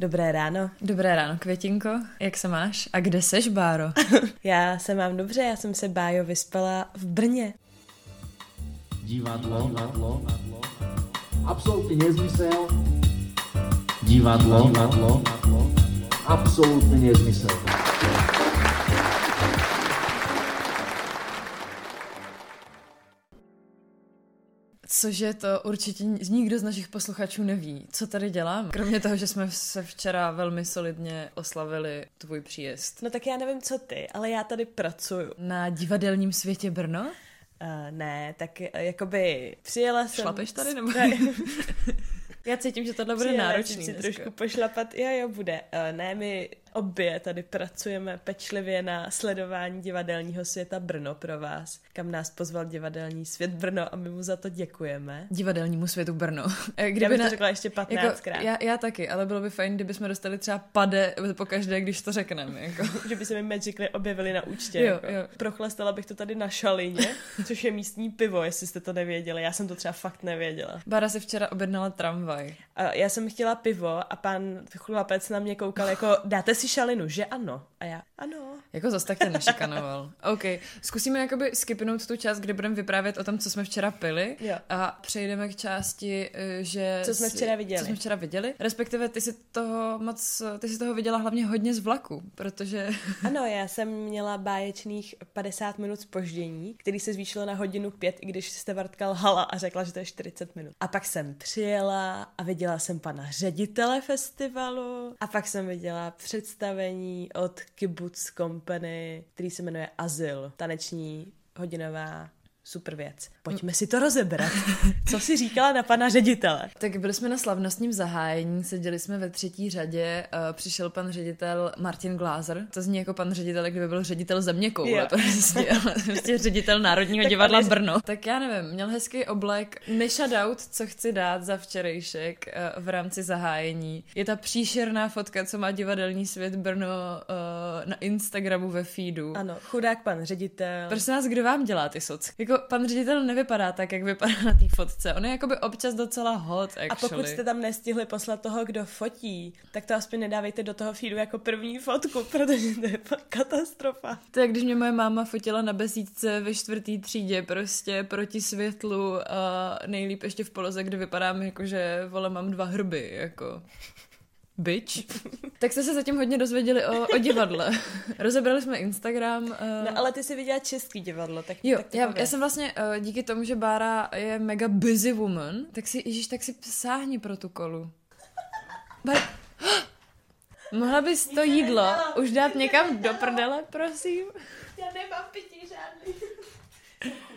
Dobré ráno. Dobré ráno, Květinko. Jak se máš? A kde seš, Báro? já se mám dobře, já jsem se, Bájo, vyspala v Brně. Divadlo, divadlo, absolutně nezmysel. Divadlo, divadlo, absolutně nezmysel. Cože to určitě nikdo z našich posluchačů neví. Co tady dělám? Kromě toho, že jsme se včera velmi solidně oslavili tvůj příjezd. No tak já nevím, co ty, ale já tady pracuju. Na divadelním světě Brno? Uh, ne, tak jakoby přijela jsem... Šlapeš tady nebo? Já cítím, že tohle bude náročný. si trošku pošlapat. Jo, jo, bude. Uh, ne, my obě tady pracujeme pečlivě na sledování divadelního světa Brno pro vás, kam nás pozval divadelní svět Brno a my mu za to děkujeme. Divadelnímu světu Brno. Kdyby já bych to řekla ještě 15 jako, já, já, taky, ale bylo by fajn, kdyby jsme dostali třeba pade po každé, když to řekneme. Jako. že by se mi Magically objevili na účtě. Jo, jako. jo. Prochlastala bych to tady na šalině, což je místní pivo, jestli jste to nevěděli. Já jsem to třeba fakt nevěděla. Bára si včera objednala tramvaj. A já jsem chtěla pivo a pan chlapec na mě koukal jako, dáte si šalinu, že ano? A já, ano. Jako zase tak tě nešikanoval. OK, zkusíme jakoby skipnout tu část, kde budeme vyprávět o tom, co jsme včera pili jo. a přejdeme k části, eh, že... Co jsme včera viděli. Co jsme včera viděli. Respektive ty si toho moc, ty si toho viděla hlavně hodně z vlaku, protože... Ano, já jsem měla báječných 50 minut spoždění, který se zvýšilo na hodinu pět, i když jste Vartka lhala a řekla, že to je 40 minut. A pak jsem přijela a viděla jsem pana ředitele festivalu a pak jsem viděla představení od Kibbutz Company, který se jmenuje Azyl, taneční hodinová super věc. Pojďme si to rozebrat. Co si říkala na pana ředitele? Tak byli jsme na slavnostním zahájení, seděli jsme ve třetí řadě, uh, přišel pan ředitel Martin Glázer, to zní jako pan ředitel, kdyby byl ředitel země koule, prostě, ale prostě ředitel Národního divadla Brno. Tak já nevím, měl hezký oblek, neshoutout, co chci dát za včerejšek uh, v rámci zahájení. Je ta příšerná fotka, co má divadelní svět Brno uh, na Instagramu ve feedu. Ano, chudák pan ředitel. Prosím vás, kdo vám dělá ty socky? Jako pan ředitel nevypadá tak, jak vypadá na té fotce. On je jakoby občas docela hot, actually. A pokud jste tam nestihli poslat toho, kdo fotí, tak to aspoň nedávejte do toho feedu jako první fotku, protože to je katastrofa. To je, když mě moje máma fotila na besídce ve čtvrtý třídě, prostě proti světlu a nejlíp ještě v poloze, kde vypadám jako, že vole, mám dva hrby, jako bitch. tak jste se zatím hodně dozvěděli o, o divadle. Rozebrali jsme Instagram. Uh... No ale ty jsi viděla český divadlo, tak Jo, tak já, já, jsem vlastně uh, díky tomu, že Bára je mega busy woman, tak si, ježiš, tak si sáhni pro tu kolu. Bar... Mohla bys to jídlo už dát někam do prdele, prosím? Já nemám pití žádný.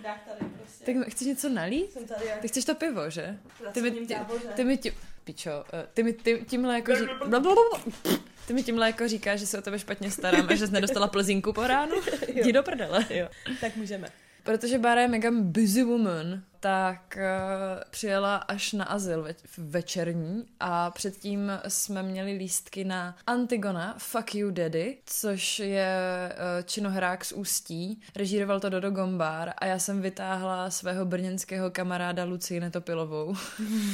Tady prostě. Tak chceš něco nalít? Jsem tady jak... Ty chceš to pivo, že? Ty mi, ty, ty mi tím, pičo, eh, ty mi ty, tímhle jako ří... Ty mi tímhle jako říkáš, že se o tebe špatně starám a že jsi nedostala plzínku po ránu? Jdi do prdele. Jo, tak můžeme. Protože Bára je mega busy woman, tak uh, přijela až na azyl ve- večerní a předtím jsme měli lístky na Antigona, Fuck You Daddy, což je uh, činohrák z Ústí. Režíroval to Dodo Gombár a já jsem vytáhla svého brněnského kamaráda Lucii Netopilovou.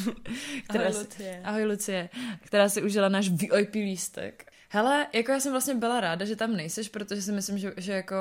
která ahoj, si, Lucie. Ahoj Lucie. Která si užila náš VIP lístek. Hele, jako já jsem vlastně byla ráda, že tam nejseš, protože si myslím, že, že jako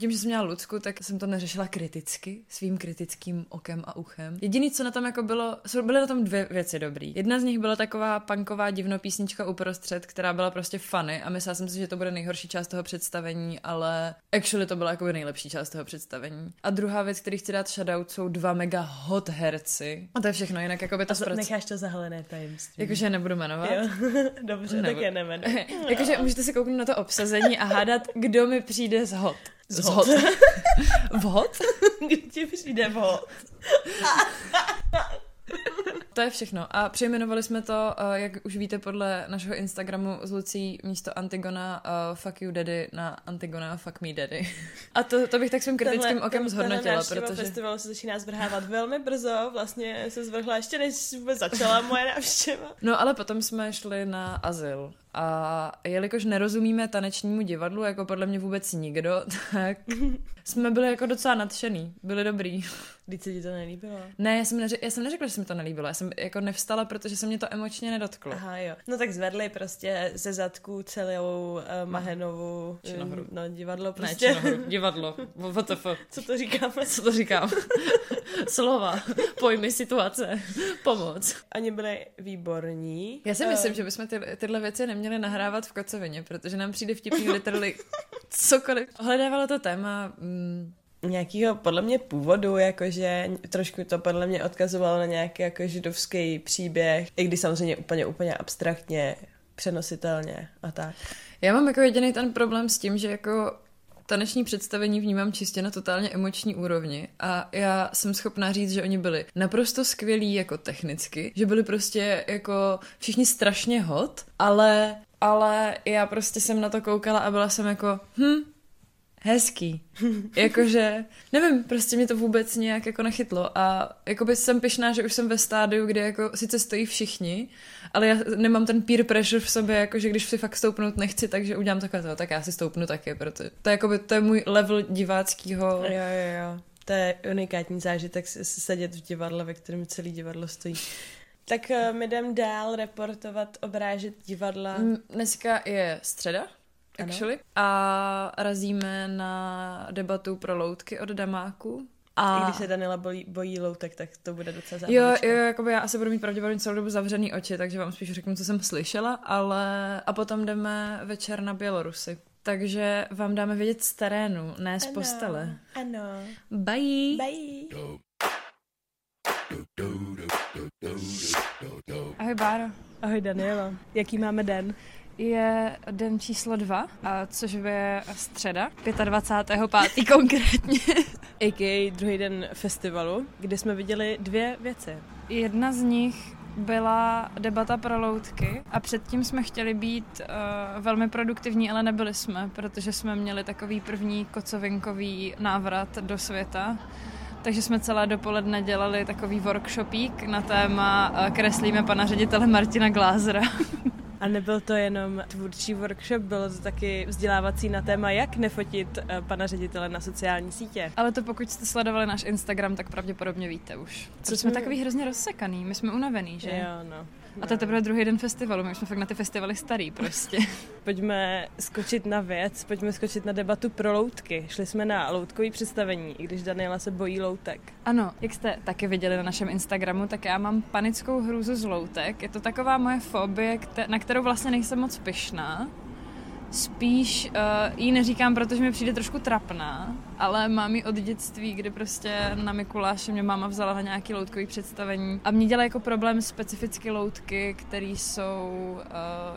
tím, že jsem měla Lucku, tak jsem to neřešila kriticky, svým kritickým okem a uchem. Jediný, co na tom jako bylo, byly na tom dvě věci dobrý. Jedna z nich byla taková punková divno písnička uprostřed, která byla prostě funny a myslela jsem si, že to bude nejhorší část toho představení, ale actually to byla jako nejlepší část toho představení. A druhá věc, který chci dát shoutout, jsou dva mega hot herci. A to je všechno, jinak jako by to... A zprac... necháš to zahalené tajemství. Jakože nebudu jmenovat. Jo. Dobře, Nebo... tak je nemenuji. Jakože můžete se kouknout na to obsazení a hádat, kdo mi přijde z hot. Z hot. vhod? Kdo ti přijde vhod? To je všechno. A přejmenovali jsme to, eh, jak už víte podle našeho Instagramu z Lucí místo Antigona uh, Fuck You Daddy na Antigona Fuck Me Daddy. A to, to bych tak svým kritickým tenhle, okem zhodnotila, protože... festival se začíná zvrhávat velmi brzo, vlastně se zvrhla ještě než vůbec začala moje návštěva. No ale potom jsme šli na azyl a jelikož nerozumíme tanečnímu divadlu, jako podle mě vůbec nikdo, tak jsme byli jako docela nadšený. Byli dobrý. Když se ti to nelíbilo. Ne, já jsem, neřekla, já jsem neřekla, že se mi to nelíbilo. Já jsem jako nevstala, protože se mě to emočně nedotklo. Aha, jo. No tak zvedli prostě ze zadku celou uh, Mahenovu um, no, divadlo Ne, prostě. či nahoru. divadlo. WTF. Co to říkáme? Co to říkám? Slova, pojmy, situace, pomoc. Oni byli výborní. Já si Eh, myslím, že bychom ty, tyhle věci neměli nahrávat v kocovině, protože nám přijde vtipný literally cokoliv. Hledávalo to téma, mm, nějakého podle mě původu, jakože trošku to podle mě odkazovalo na nějaký jako židovský příběh, i když samozřejmě úplně, úplně abstraktně, přenositelně a tak. Já mám jako jediný ten problém s tím, že jako taneční představení vnímám čistě na totálně emoční úrovni a já jsem schopná říct, že oni byli naprosto skvělí jako technicky, že byli prostě jako všichni strašně hot, ale, ale já prostě jsem na to koukala a byla jsem jako, hm, hezký. Jakože, nevím, prostě mě to vůbec nějak jako nechytlo a jakoby jsem pyšná, že už jsem ve stádiu, kde jako sice stojí všichni, ale já nemám ten peer pressure v sobě, jakože když si fakt stoupnout nechci, takže udělám takhle to, tak já si stoupnu taky, protože to je, jakoby, to je můj level diváckého. Jo, jo, jo. To je unikátní zážitek sedět v divadle, ve kterém celý divadlo stojí. Tak eh, my jdem dál reportovat, obrážet divadla. Mm, Dneska je středa, Ano. actually, a razíme na debatu pro loutky od Damáku. I A když se Daniela bojí, bojí loutek, tak to bude docela Jo, zábavečka. jo, jakoby já asi budu mít pravděpodobně celou dobu zavřený oči, takže vám spíš řeknu, co jsem slyšela, ale a potom jdeme večer na Bělorusy. Takže vám dáme vědět z terénu, ne z Ano, postele. Ano. Bye! Bye. Ahoj Báro. Ahoj Daniela. Jaký máme den? Je den číslo dva, a což je středa, 25. konkrétně. A.k.a. druhý den festivalu, kde jsme viděli dvě věci. Jedna z nich byla debata pro loutky a předtím jsme chtěli být uh, velmi produktivní, ale nebyli jsme, protože jsme měli takový první kocovinkový návrat do světa. Takže jsme celé dopoledne dělali takový workshopík na téma uh, kreslíme pana ředitele Martina Glázera. A nebyl to jenom tvůrčí workshop, bylo to taky vzdělávací na téma, jak nefotit eh, pana ředitele na sociální sítě. Ale to pokud jste sledovali náš Instagram, tak pravděpodobně víte už. Co jsme jsme- takový hrozně rozsekaný, my jsme unavený, že? Jo, no. A to je teprve druhý den festivalu, my už jsme fakt na ty festivaly starý prostě. Pojďme skočit na věc, pojďme skočit na debatu pro loutky. Šli jsme na loutkový představení, i když Daniela se bojí loutek. Ano, jak jste taky viděli na našem Instagramu, tak já mám panickou hrůzu z loutek. Je to taková moje fobie, na kterou vlastně nejsem moc pyšná. Spíš uh, ji neříkám, protože mi přijde trošku trapná, ale mám ji od dětství, kdy prostě na Mikuláše mě máma vzala na nějaký loutkový představení a mě dělá jako problém specificky loutky, které jsou uh,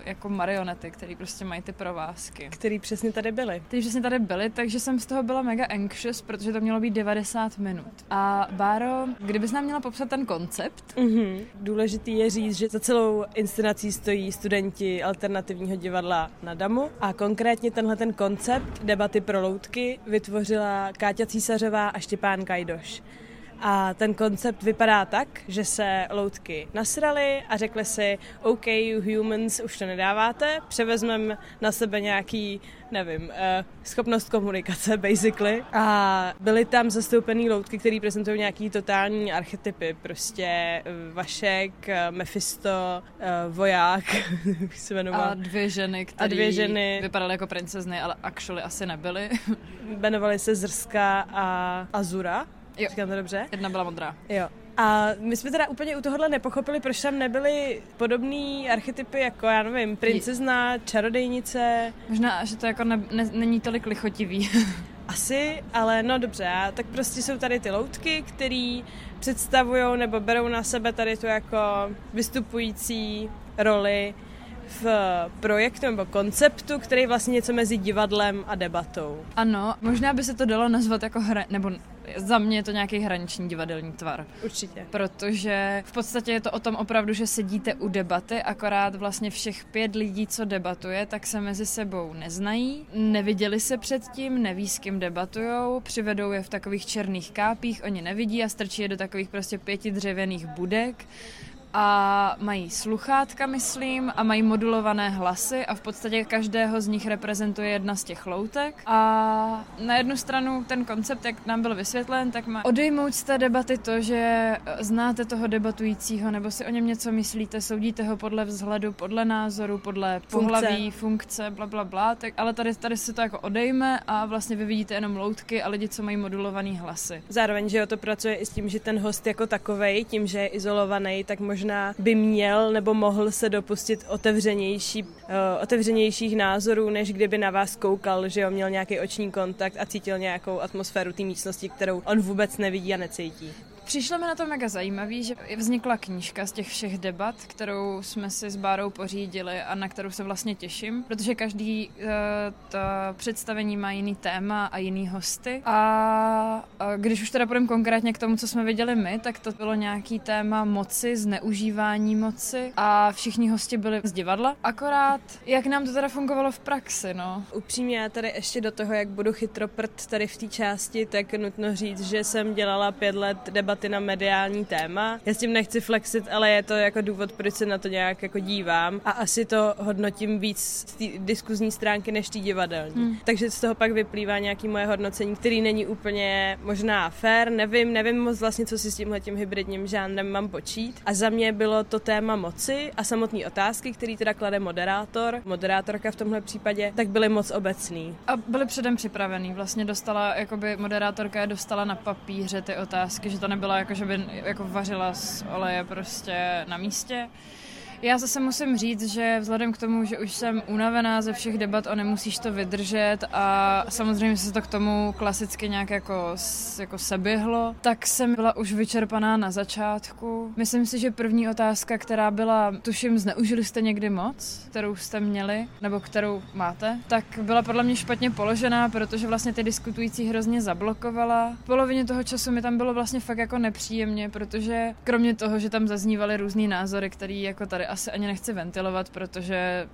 jako marionety, které prostě mají ty provázky. Který přesně tady byly. Ty přesně tady byli, takže jsem z toho byla mega anxious, protože to mělo být 90 minut. A Báro, kdybys nám měla popsat ten koncept, Mhm. Důležitý je říct, že za celou inscenací stojí studenti alternativního divadla na Damu a konkrétně tenhle ten koncept debaty pro loutky vytvořila Káťa Císařová a Štěpán Kajdoš. A ten koncept vypadá tak, že se loutky nasrali a řekli si, OK, you humans už to nedáváte, převezmeme na sebe nějaký, nevím, eh, schopnost komunikace, basically. A byly tam zastoupený loutky, které prezentují nějaký totální archetypy, prostě eh, Vašek, eh, Mephisto, eh, voják, jak se jmenoval. a dvě ženy, které dvě ženy. vypadaly jako princezny, ale actually asi nebyly. Jmenovali se Zrska a Azura. Jo. Říkám to dobře? Jedna byla modrá. Jo. A my jsme teda úplně u tohohle nepochopili, proč tam nebyly podobné archetypy jako, já nevím, princezna, čarodejnice, Možná, že to jako ne, ne, není tolik lichotivý. asi, ale no dobře, a tak prostě jsou tady ty loutky, který představují nebo berou na sebe tady tu jako vystupující roli v projektu nebo konceptu, který je vlastně něco mezi divadlem a debatou. ano, možná by se to dalo nazvat jako hra, nebo za mě je to nějaký hraniční divadelní tvar. Určitě. Protože v podstatě je to o tom opravdu, že sedíte u debaty, akorát vlastně všech pět lidí, co debatuje, tak se mezi sebou neznají, neviděli se předtím, neví s kým debatujou, přivedou je v takových černých kápích, oni nevidí a strčí je do takových prostě pěti dřevěných budek, a mají sluchátka, myslím, a mají modulované hlasy a v podstatě každého z nich reprezentuje jedna z těch loutek. A na jednu stranu ten koncept, jak nám byl vysvětlen, tak má odejmout z té debaty to, že znáte toho debatujícího, nebo si o něm něco myslíte, soudíte ho podle vzhledu, podle názoru, podle pohlaví, funkce, bla, bla, bla. Tak, ale tady, tady se to jako odejme a vlastně vy vidíte jenom loutky a lidi, co mají modulovaný hlasy. Zároveň, že o to pracuje i s tím, že ten host jako takovej, tím, že je izolovaný, tak možná by měl nebo mohl se dopustit otevřenější, uh, otevřenějších názorů, než kdyby na vás koukal, že jo, měl nějaký oční kontakt a cítil nějakou atmosféru té místnosti, kterou on vůbec nevidí a necítí. Přišlo mi na to mega zajímavý, že vznikla knížka z těch všech debat, kterou jsme si s Bárou pořídili a na kterou se vlastně těším, protože každý uh, to představení má jiný téma a jiný hosty. A uh, když už teda půjdeme konkrétně k tomu, co jsme viděli my, tak to bylo nějaký téma moci, zneužívání moci a všichni hosti byli z divadla. Akorát, jak nám to teda fungovalo v praxi, no. Upřímně, já tady ještě do toho, jak budu chytroprt tady v té části, tak nutno říct, že jsem dělala pět let debat debaty na mediální téma. Já s tím nechci flexit, ale je to jako důvod, proč se na to nějak jako dívám a asi to hodnotím víc z té diskuzní stránky než té divadelní. Hmm. Takže z toho pak vyplývá nějaký moje hodnocení, který není úplně možná fair, nevím, nevím moc vlastně, co si s tímhle tím hybridním žánrem mám počít. A za mě bylo to téma moci a samotné otázky, který teda klade moderátor, moderátorka v tomhle případě, tak byly moc obecný. A byly předem připravený, vlastně dostala, jakoby moderátorka dostala na papíře ty otázky, že to nebylo nebyla jako, že by jako vařila z oleje prostě na místě. Já zase musím říct, že vzhledem k tomu, že už jsem unavená ze všech debat o nemusíš to vydržet a samozřejmě se to k tomu klasicky nějak jako, jako seběhlo, tak jsem byla už vyčerpaná na začátku. Myslím si, že první otázka, která byla, tuším, zneužili jste někdy moc, kterou jste měli, nebo kterou máte, tak byla podle mě špatně položená, protože vlastně ty diskutující hrozně zablokovala. V polovině toho času mi tam bylo vlastně fakt jako nepříjemně, protože kromě toho, že tam zaznívaly různý názory, které jako tady asi ani nechci ventilovat, protože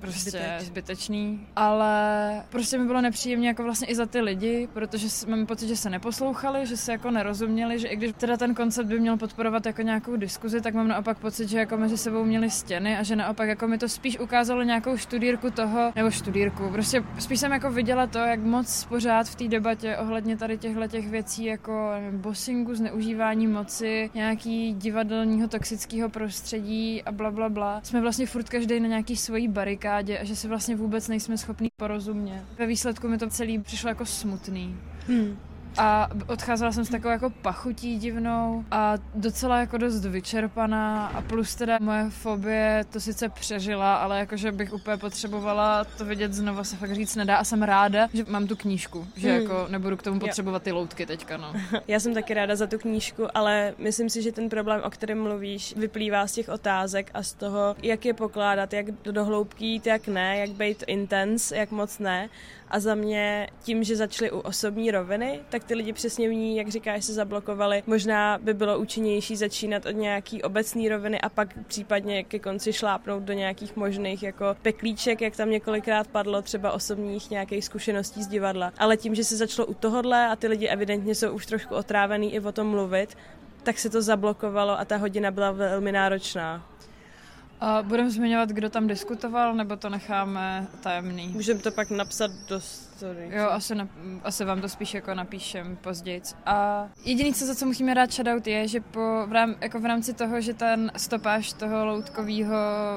prostě Zbyteč. zbytečný, ale prostě mi bylo nepříjemně jako vlastně i za ty lidi, protože mám pocit, že se neposlouchali, že se jako nerozuměli, že i když teda ten koncept by měl podporovat jako nějakou diskuzi, tak mám naopak pocit, že jako mezi sebou měli stěny a že naopak jako mi to spíš ukázalo nějakou študírku toho, nebo študírku, prostě spíš jsem jako viděla to, jak moc pořád v té debatě ohledně tady těchto těch věcí jako bossingu, zneužívání moci, nějaký divadelního toxického prostředí a bla bla bla. Jsme vlastně furt každý na nějaký svojí barikád barikádě a že si vlastně vůbec nejsme schopni porozumět. Ve výsledku mi to celý přišlo jako smutný. Hmm. A odcházela jsem s takovou jako pachutí divnou a docela jako dost vyčerpaná a plus teda moje fobie to sice přežila, ale jakože bych úplně potřebovala to vidět znova se fakt říct nedá a jsem ráda, že mám tu knížku, že hmm. jako nebudu k tomu potřebovat ty loutky teďka, no. Já jsem taky ráda za tu knížku, ale myslím si, že ten problém, o kterém mluvíš, vyplývá z těch otázek a z toho, jak je pokládat, jak do hloubky jít, jak ne, jak být intense, jak moc ne. A za mě tím, že začaly u osobní roviny, tak ty lidi přesně v ní, jak říkáš, se zablokovali. Možná by bylo účinnější začínat od nějaký obecné roviny a pak případně ke konci šlápnout do nějakých možných jako peklíček, jak tam několikrát padlo, třeba osobních nějakých zkušeností z divadla. Ale tím, že se začalo u tohohle a ty lidi evidentně jsou už trošku otrávený i o tom mluvit, tak se to zablokovalo a ta hodina byla velmi náročná. Budeme zmiňovat, kdo tam diskutoval, nebo to necháme tajemný? Můžeme to pak napsat do story. Jo, asi, na, asi vám to spíš jako napíšem později. A jediný, co za co musíme dát shoutout je, že po, v, rám, jako v rámci toho, že ten stopáž toho loutkového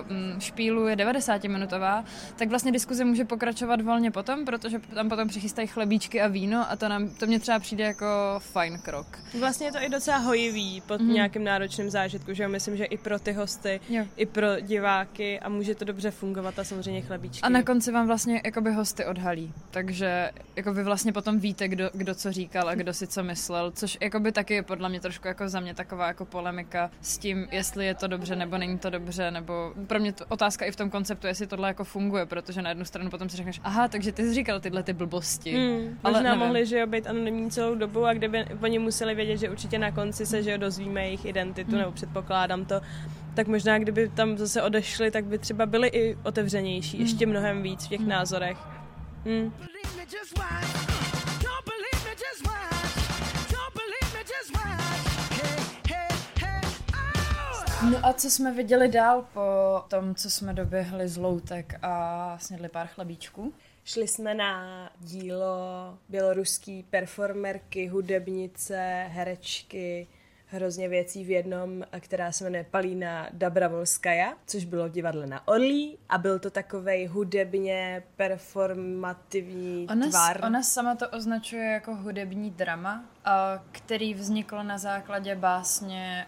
mm, špílu je 90-minutová, tak vlastně diskuze může pokračovat volně potom, protože tam potom přichystají chlebíčky a víno a to, nám, to mě třeba přijde jako fajn krok. Vlastně je to i docela hojivý pod mm. nějakým náročným zážitku, že myslím, že i pro ty hosty, jo. i pro diváky a může to dobře fungovat a samozřejmě chlebíčky. A na konci vám vlastně jakoby hosty odhalí, takže takže jako vy vlastně potom víte, kdo, kdo co říkal a kdo si co myslel, což jako by taky je podle mě trošku jako za mě taková jako polemika s tím, jestli je to dobře nebo není to dobře, nebo pro mě to otázka i v tom konceptu, jestli tohle jako funguje, protože na jednu stranu potom si řekneš, aha, takže ty jsi říkal tyhle ty blbosti. Hmm, ale možná nevím. mohli, že jo, být anonymní celou dobu a kdyby oni museli vědět, že určitě na konci se, že jo, dozvíme jejich identitu, hmm. nebo předpokládám to, tak možná kdyby tam zase odešli, tak by třeba byli i otevřenější, hmm. ještě mnohem víc v těch hmm. názorech. Just watch. No a co jsme viděli dál po tom, co jsme doběhli z loutek a snědli pár chlebíčků? Šli jsme na dílo běloruský performerky, hudebnice, herečky, hrozně věcí v jednom, která se jmenuje Palína Dabravolskaja, což bylo v divadle na Orlí a byl to takovej hudebně performativní ona, tvar. Ona sama to označuje jako hudební drama, který vznikl na základě básně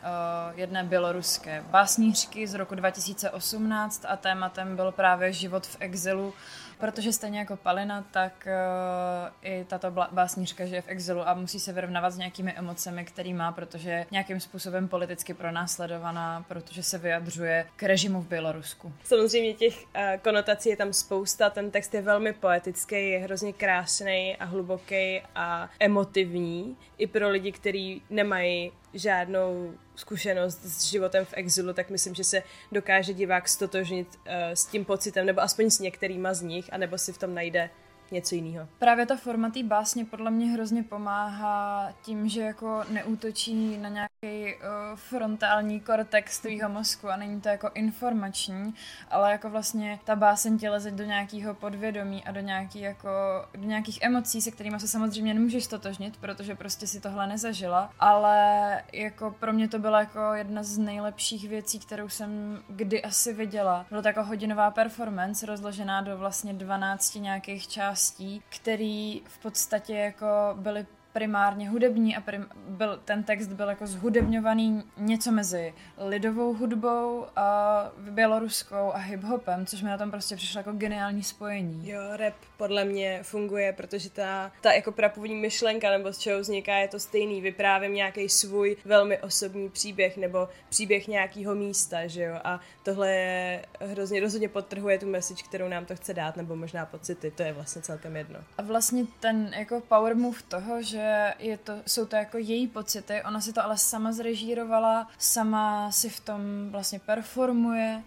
jedné běloruské básnířky z roku 2018 a tématem byl právě život v exilu protože stejně jako Palina, tak uh, i tato básnířka žije v exilu a musí se vyrovnávat s nějakými emocemi, který má, protože je nějakým způsobem politicky pronásledovaná, protože se vyjadřuje k režimu v Bělorusku. Samozřejmě těch uh, konotací je tam spousta, ten text je velmi poetický, je hrozně krásný a hluboký a emotivní i pro lidi, kteří nemají žádnou zkušenost s životem v exilu, tak myslím, že se dokáže divák stotožnit uh, s tím pocitem, nebo aspoň s některýma z nich, anebo si v tom najde něco jiného. Právě ta forma té básně podle mě hrozně pomáhá tím, že jako neútočí na nějaký uh, frontální kortex tvýho mozku a není to jako informační, ale jako vlastně ta báseň tě leze do nějakého podvědomí a do, nějaký jako, do nějakých emocí, se kterými se samozřejmě nemůžeš stotožnit, protože prostě si tohle nezažila, ale jako pro mě to byla jako jedna z nejlepších věcí, kterou jsem kdy asi viděla. Bylo to jako hodinová performance rozložená do vlastně 12 nějakých částí částí, který v podstatě jako byly primárně hudební a prim, byl, ten text byl jako zhudebňovaný něco mezi lidovou hudbou a běloruskou a hip-hopem, což mi na tom prostě přišlo jako geniální spojení. Jo, rap podle mě funguje, protože ta, ta jako prapůvodní myšlenka nebo z čeho vzniká je to stejný. Vyprávím nějaký svůj velmi osobní příběh nebo příběh nějakého místa, že jo. A tohle je hrozně, rozhodně podtrhuje tu message, kterou nám to chce dát, nebo možná pocity, to je vlastně celkem jedno. A vlastně ten jako power move toho, že je to, jsou to jako její pocity, ona si to ale sama zrežírovala, sama si v tom vlastně performuje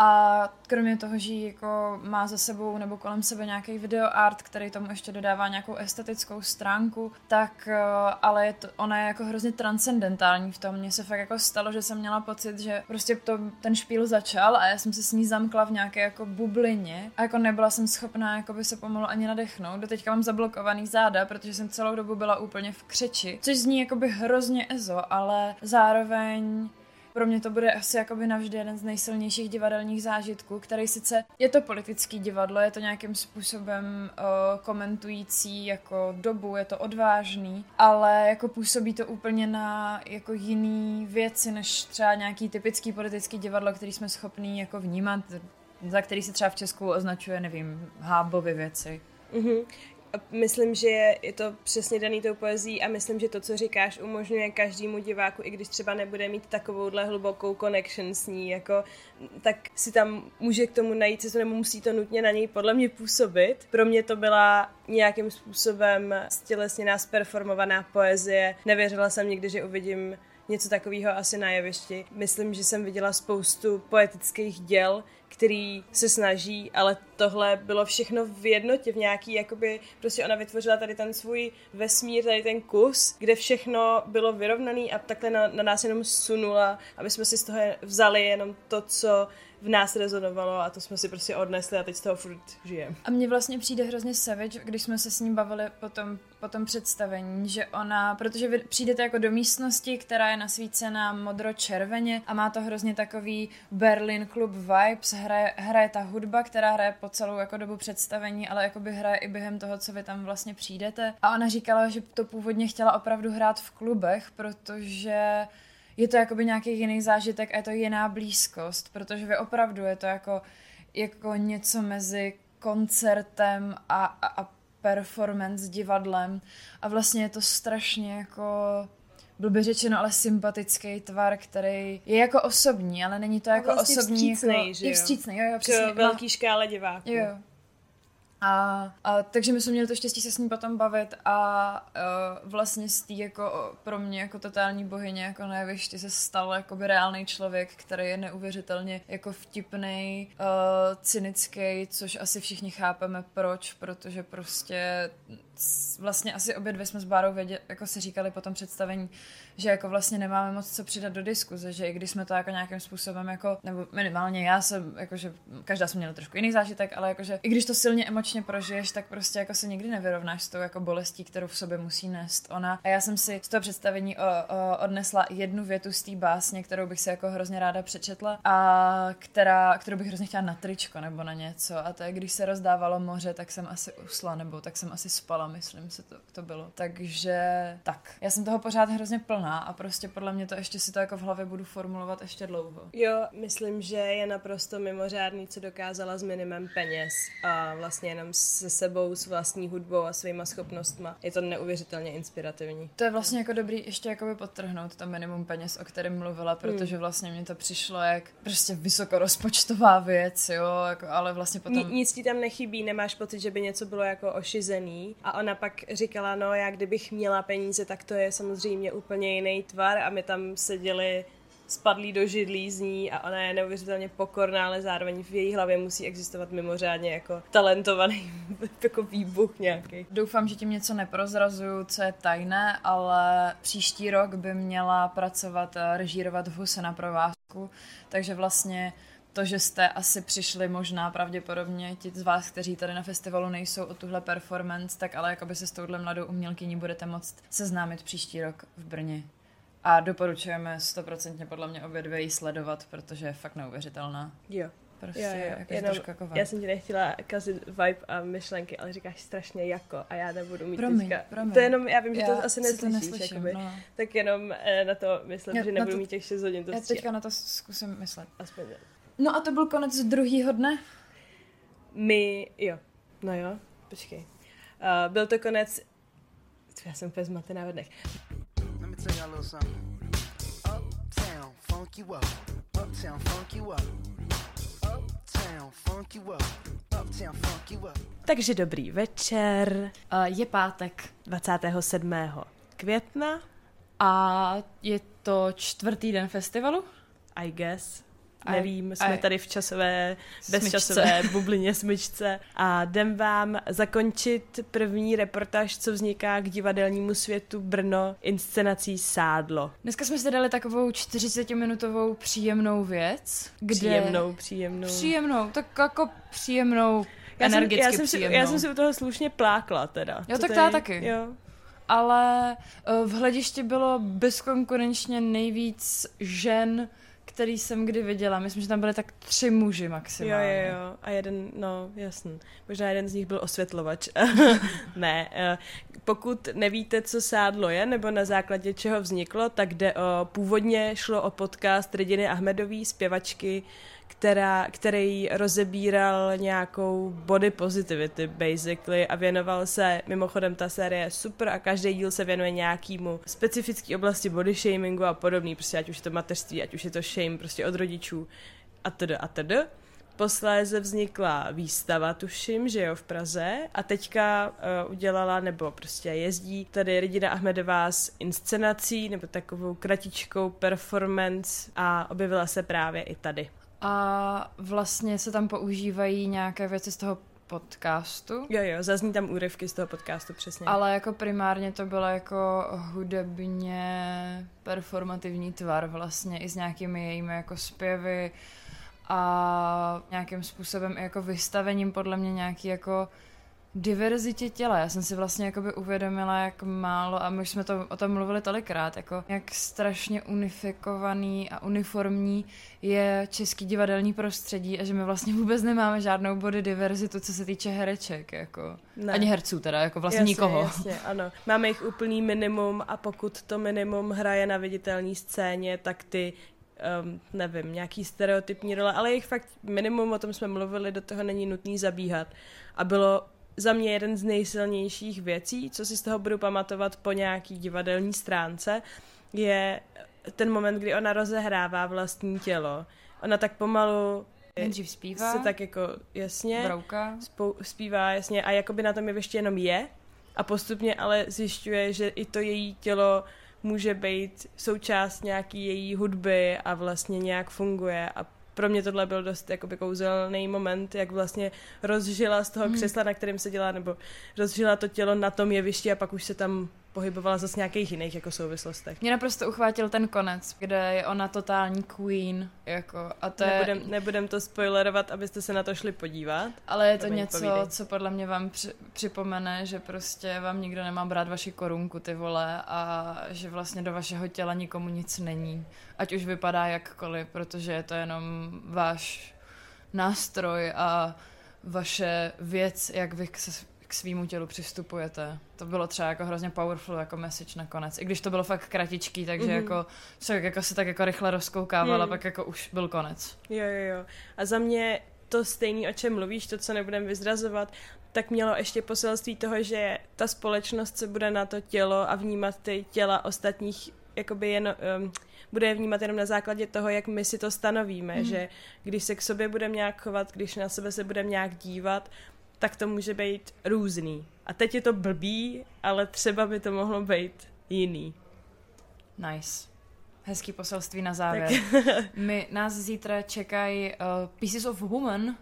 a kromě toho, že jako má za sebou nebo kolem sebe nějaký videoart, který tomu ještě dodává nějakou estetickou stránku, tak eh, ale je to, ona je jako hrozně transcendentální v tom. Mně se fakt jako stalo, že jsem měla pocit, že prostě to, ten špíl začal a já jsem se s ní zamkla v nějaké jako bublině a jako nebyla jsem schopná jako by se pomalu ani nadechnout. Doteďka mám zablokovaný záda, protože jsem celou dobu byla úplně v křeči, což zní jako by hrozně ezo, ale zároveň pro mě to bude asi jakoby navždy jeden z nejsilnějších divadelních zážitků, který sice je to politický divadlo, je to nějakým způsobem uh, komentující jako dobu, je to odvážný, ale jako působí to úplně na jako jiný věci, než třeba nějaký typický politický divadlo, který jsme schopní jako vnímat, za který se třeba v Česku označuje, nevím, hábovy věci. Mm-hmm. Myslím, že je to přesně daný tou poezí a myslím, že to, co říkáš, umožňuje každému diváku, i když třeba nebude mít takovouhle hlubokou connection s ní, jako, tak si tam může k tomu najít cestu, nebo musí to nutně na něj podle mě působit. Pro mě to byla nějakým způsobem stělesněná, sperformovaná poezie. Nevěřila jsem nikdy, že uvidím něco takového asi na jevišti. Myslím, že jsem viděla spoustu poetických děl, který se snaží, ale tohle bylo všechno v jednotě, v nějaký, jakoby, prostě ona vytvořila tady ten svůj vesmír, tady ten kus, kde všechno bylo vyrovnaný a takhle na, na nás jenom sunula, aby jsme si z toho vzali jenom to, co v nás rezonovalo a to jsme si prostě odnesli a teď z toho furt žijeme. A mně vlastně přijde hrozně savage, když jsme se s ní bavili po tom, po tom představení, že ona, protože vy přijdete jako do místnosti, která je nasvícená modro-červeně a má to hrozně takový Berlin Club vibes, hraje, hraje ta hudba, která hraje po celou jako dobu představení, ale jako by hraje i během toho, co vy tam vlastně přijdete. A ona říkala, že to původně chtěla opravdu hrát v klubech, protože je to jakoby nějaký jiný zážitek a je to jiná blízkost, protože vy opravdu je to jako, jako něco mezi koncertem a, a, a performance divadlem a vlastně je to strašně jako by řečeno, ale sympatický tvar, který je jako osobní, ale není to jako vlastně osobní. Vstřícnej, jako, že je vstřícný, jo, jo, přesně. velký škále diváků. Jo. A, a takže my jsme měli to štěstí se s ní potom bavit a uh, vlastně z té jako pro mě jako totální bohyně jako jevišti se stal jakoby reálný člověk, který je neuvěřitelně jako vtipný, uh, cynický, což asi všichni chápeme proč, protože prostě vlastně asi obě dvě jsme s Bárou věděli, jako si říkali po tom představení, že jako vlastně nemáme moc co přidat do diskuze, že i když jsme to jako nějakým způsobem jako, nebo minimálně já jsem, jakože každá jsme měla trošku jiný zážitek, ale jakože i když to silně emočně prožiješ, tak prostě jako se nikdy nevyrovnáš s tou jako bolestí, kterou v sobě musí nést ona. A já jsem si z toho představení o, o, odnesla jednu větu z té básně, kterou bych si jako hrozně ráda přečetla a která, kterou bych hrozně chtěla na tričko nebo na něco. A to je, když se rozdávalo moře, tak jsem asi usla, nebo tak jsem asi spala, myslím se to, to bylo. Takže tak. Já jsem toho pořád hrozně plná a prostě podle mě to ještě si to jako v hlavě budu formulovat ještě dlouho. Jo, myslím, že je naprosto mimořádný, co dokázala s minimem peněz a vlastně jenom se sebou, s vlastní hudbou a svýma schopnostma. Je to neuvěřitelně inspirativní. To je vlastně jako dobrý ještě jakoby podtrhnout to minimum peněz, o kterém mluvila, protože hmm. vlastně mě to přišlo jak prostě vysokorozpočtová věc, jo, jako, ale vlastně potom... Ni- nic ti tam nechybí, nemáš pocit, že by něco bylo jako ošizený a ona pak říkala, no já kdybych měla peníze, tak to je samozřejmě úplně jiný tvar a my tam seděli spadlí do židlí z ní a ona je neuvěřitelně pokorná, ale zároveň v její hlavě musí existovat mimořádně jako talentovaný jako výbuch nějaký. Doufám, že tím něco neprozrazuju, co je tajné, ale příští rok by měla pracovat, režírovat v Huse na provázku, takže vlastně to, že jste asi přišli možná pravděpodobně ti z vás, kteří tady na festivalu nejsou o tuhle performance, tak ale jakoby se s touhle mladou umělkyní budete moct seznámit příští rok v Brně. A doporučujeme stoprocentně podle mě obě dvě jí sledovat, protože je fakt neuvěřitelná. Jo. Prostě jo, jo. Jako Jenom, jako já jsem ti nechtěla kazit vibe a myšlenky, ale říkáš strašně jako a já nebudu mít promiň, teďka. Promiň. To jenom, já vím, že já to asi neslyšíš, to neslyším, jakoby. no. tak jenom eh, na to myslím, já, že nebudu to, mít těch 6 hodin. To já teďka na to zkusím myslet. Aspoň. No a to byl konec druhýho dne? My, jo, no jo, počkej. Uh, byl to konec, já jsem úplně zmatená ve dnech. Takže dobrý večer. Uh, je pátek. 27. května. A je to čtvrtý den festivalu? I guess. Nevím, jsme I, tady v časové, bezčasové bublině smyčce a jdem vám zakončit první reportáž, co vzniká k divadelnímu světu Brno inscenací Sádlo. Dneska jsme si dali takovou 40-minutovou příjemnou věc. Kde... Příjemnou, příjemnou. Příjemnou, tak jako příjemnou, já energicky jsem, já jsem příjemnou. Si, já jsem si u toho slušně plákla teda. Jo, tak to já taky. Jo ale eh, v hledišti bylo bezkonkurenčně nejvíc žen, který jsem kdy viděla. Myslím, že tam byly tak tři muži maximálně. Jo, jo, jo. A jeden, no jasný. Možná jeden z nich byl osvětlovač. ne. Pokud nevíte, co sádlo je, nebo na základě čeho vzniklo, tak jde o, původně šlo o podcast Rediny Ahmedový, zpěvačky, která, který rozebíral nějakou body positivity basically a věnoval se, mimochodem ta série je super a každý díl se věnuje nějakému specifické oblasti body shamingu a podobný, prostě ať už je to mateřství, ať už je to shame prostě od rodičů a td. a td. Posléze vznikla výstava, tuším, že jo, v Praze a teďka uh, udělala, nebo prostě jezdí tady Regina Ahmedová s inscenací, nebo takovou kratičkou performance a objevila se právě i tady a vlastně se tam používají nějaké věci z toho podcastu. Jo, jo, zazní tam úryvky z toho podcastu, přesně. Ale jako primárně to bylo jako hudebně performativní tvar vlastně i s nějakými jejími jako zpěvy a nějakým způsobem i jako vystavením podle mě nějaký jako diverzitě těla. Já jsem si vlastně jakoby uvědomila, jak málo, a my už jsme to o tom mluvili tolikrát, jako jak strašně unifikovaný a uniformní je český divadelní prostředí a že my vlastně vůbec nemáme žádnou body diverzitu, co se týče hereček, jako. Ne. Ani herců teda, jako vlastně jasně, nikoho. Jasně, ano. Máme jich úplný minimum a pokud to minimum hraje na viditelné scéně, tak ty um, nevím, nějaký stereotypní role, ale jich fakt minimum, o tom jsme mluvili, do toho není nutný zabíhat. A bylo za mě jeden z nejsilnějších věcí, co si z toho budu pamatovat po nějaký divadelní stránce, je ten moment, kdy ona rozehrává vlastní tělo. Ona tak pomalu Nejdřív zpívá, se tak jako jasně brouka. spou- zpívá jasně a jakoby na tom jevišti jenom je a postupně ale zjišťuje, že i to její tělo může být součást nějaký její hudby a vlastně nějak funguje a pro mě tohle byl dost jakoby kouzelný moment, jak vlastně rozžila z toho Hmm. křesla, na kterém se dělá, nebo rozžila to tělo na tom jevišti a pak už se tam pohybovala zase nějakých jiných jako souvislostech. Mě naprosto uchvátil ten konec, kde je ona totální queen, jako, a to je, Nebudem, nebudem to spoilerovat, abyste se na to šli podívat. ale je to Promiň, něco, povídej. co podle mě vám při, připomene, že prostě vám nikdo nemá brát vaši korunku, ty vole, a že vlastně do vašeho těla nikomu nic není. Ať už vypadá jakkoliv, protože je to jenom váš nástroj a vaše věc, jak vy se, k svýmu tělu přistupujete. To bylo třeba jako hrozně powerful jako message nakonec. I když to bylo fakt kratičký, takže Mhm. mm-hmm. jako člověk jako se tak jako rychle rozkoukával a Mm. pak jako už byl konec. Jo, jo, jo. A za mě to stejný, o čem mluvíš, to, co nebudem vyzrazovat, tak mělo ještě poselství toho, že ta společnost se bude na to tělo a vnímat ty těla ostatních jakoby jen, um, bude je vnímat jenom na základě toho, jak my si to stanovíme, mm. že když se k sobě budeme nějak chovat, když na sebe se budeme nějak dívat, tak to může být různý. A teď je to blbý, ale třeba by to mohlo být jiný. Nice. Hezký poselství na závěr. My nás zítra čekají uh, Pieces of Woman,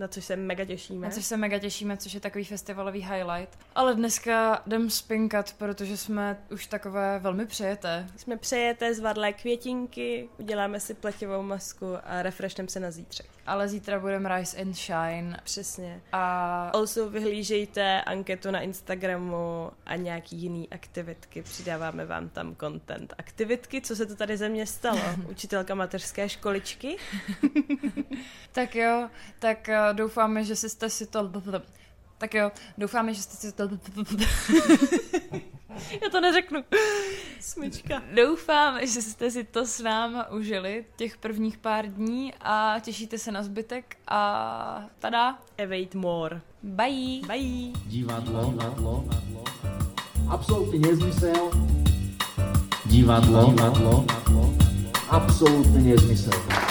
Na což se mega těšíme. na což se mega těšíme, což je takový festivalový highlight. Ale dneska jdem spinkat, protože jsme už takové velmi přejeté. Jsme přejete zvadlé květinky, uděláme si pletivou masku a refreshneme se na zítřek. Ale zítra budeme Rise and Shine Přesně. a Also vyhlížejte anketu na Instagramu a nějaký jiný aktivitky. Přidáváme vám tam content. Aktivitky, co se to tady ze mě stalo? Učitelka mateřské školičky? tak jo, tak uh, doufáme, že jste si to... Tak jo, doufáme, že jste si to... Já to neřeknu. Smyčka. Doufám, že jste si to s náma užili těch prvních pár dní a těšíte se na zbytek a tada, Evade more. bye! Bye. Divadlo, divadlo, absolutně nezmysel. Divadlo, divadlo, absolutně nezmysel.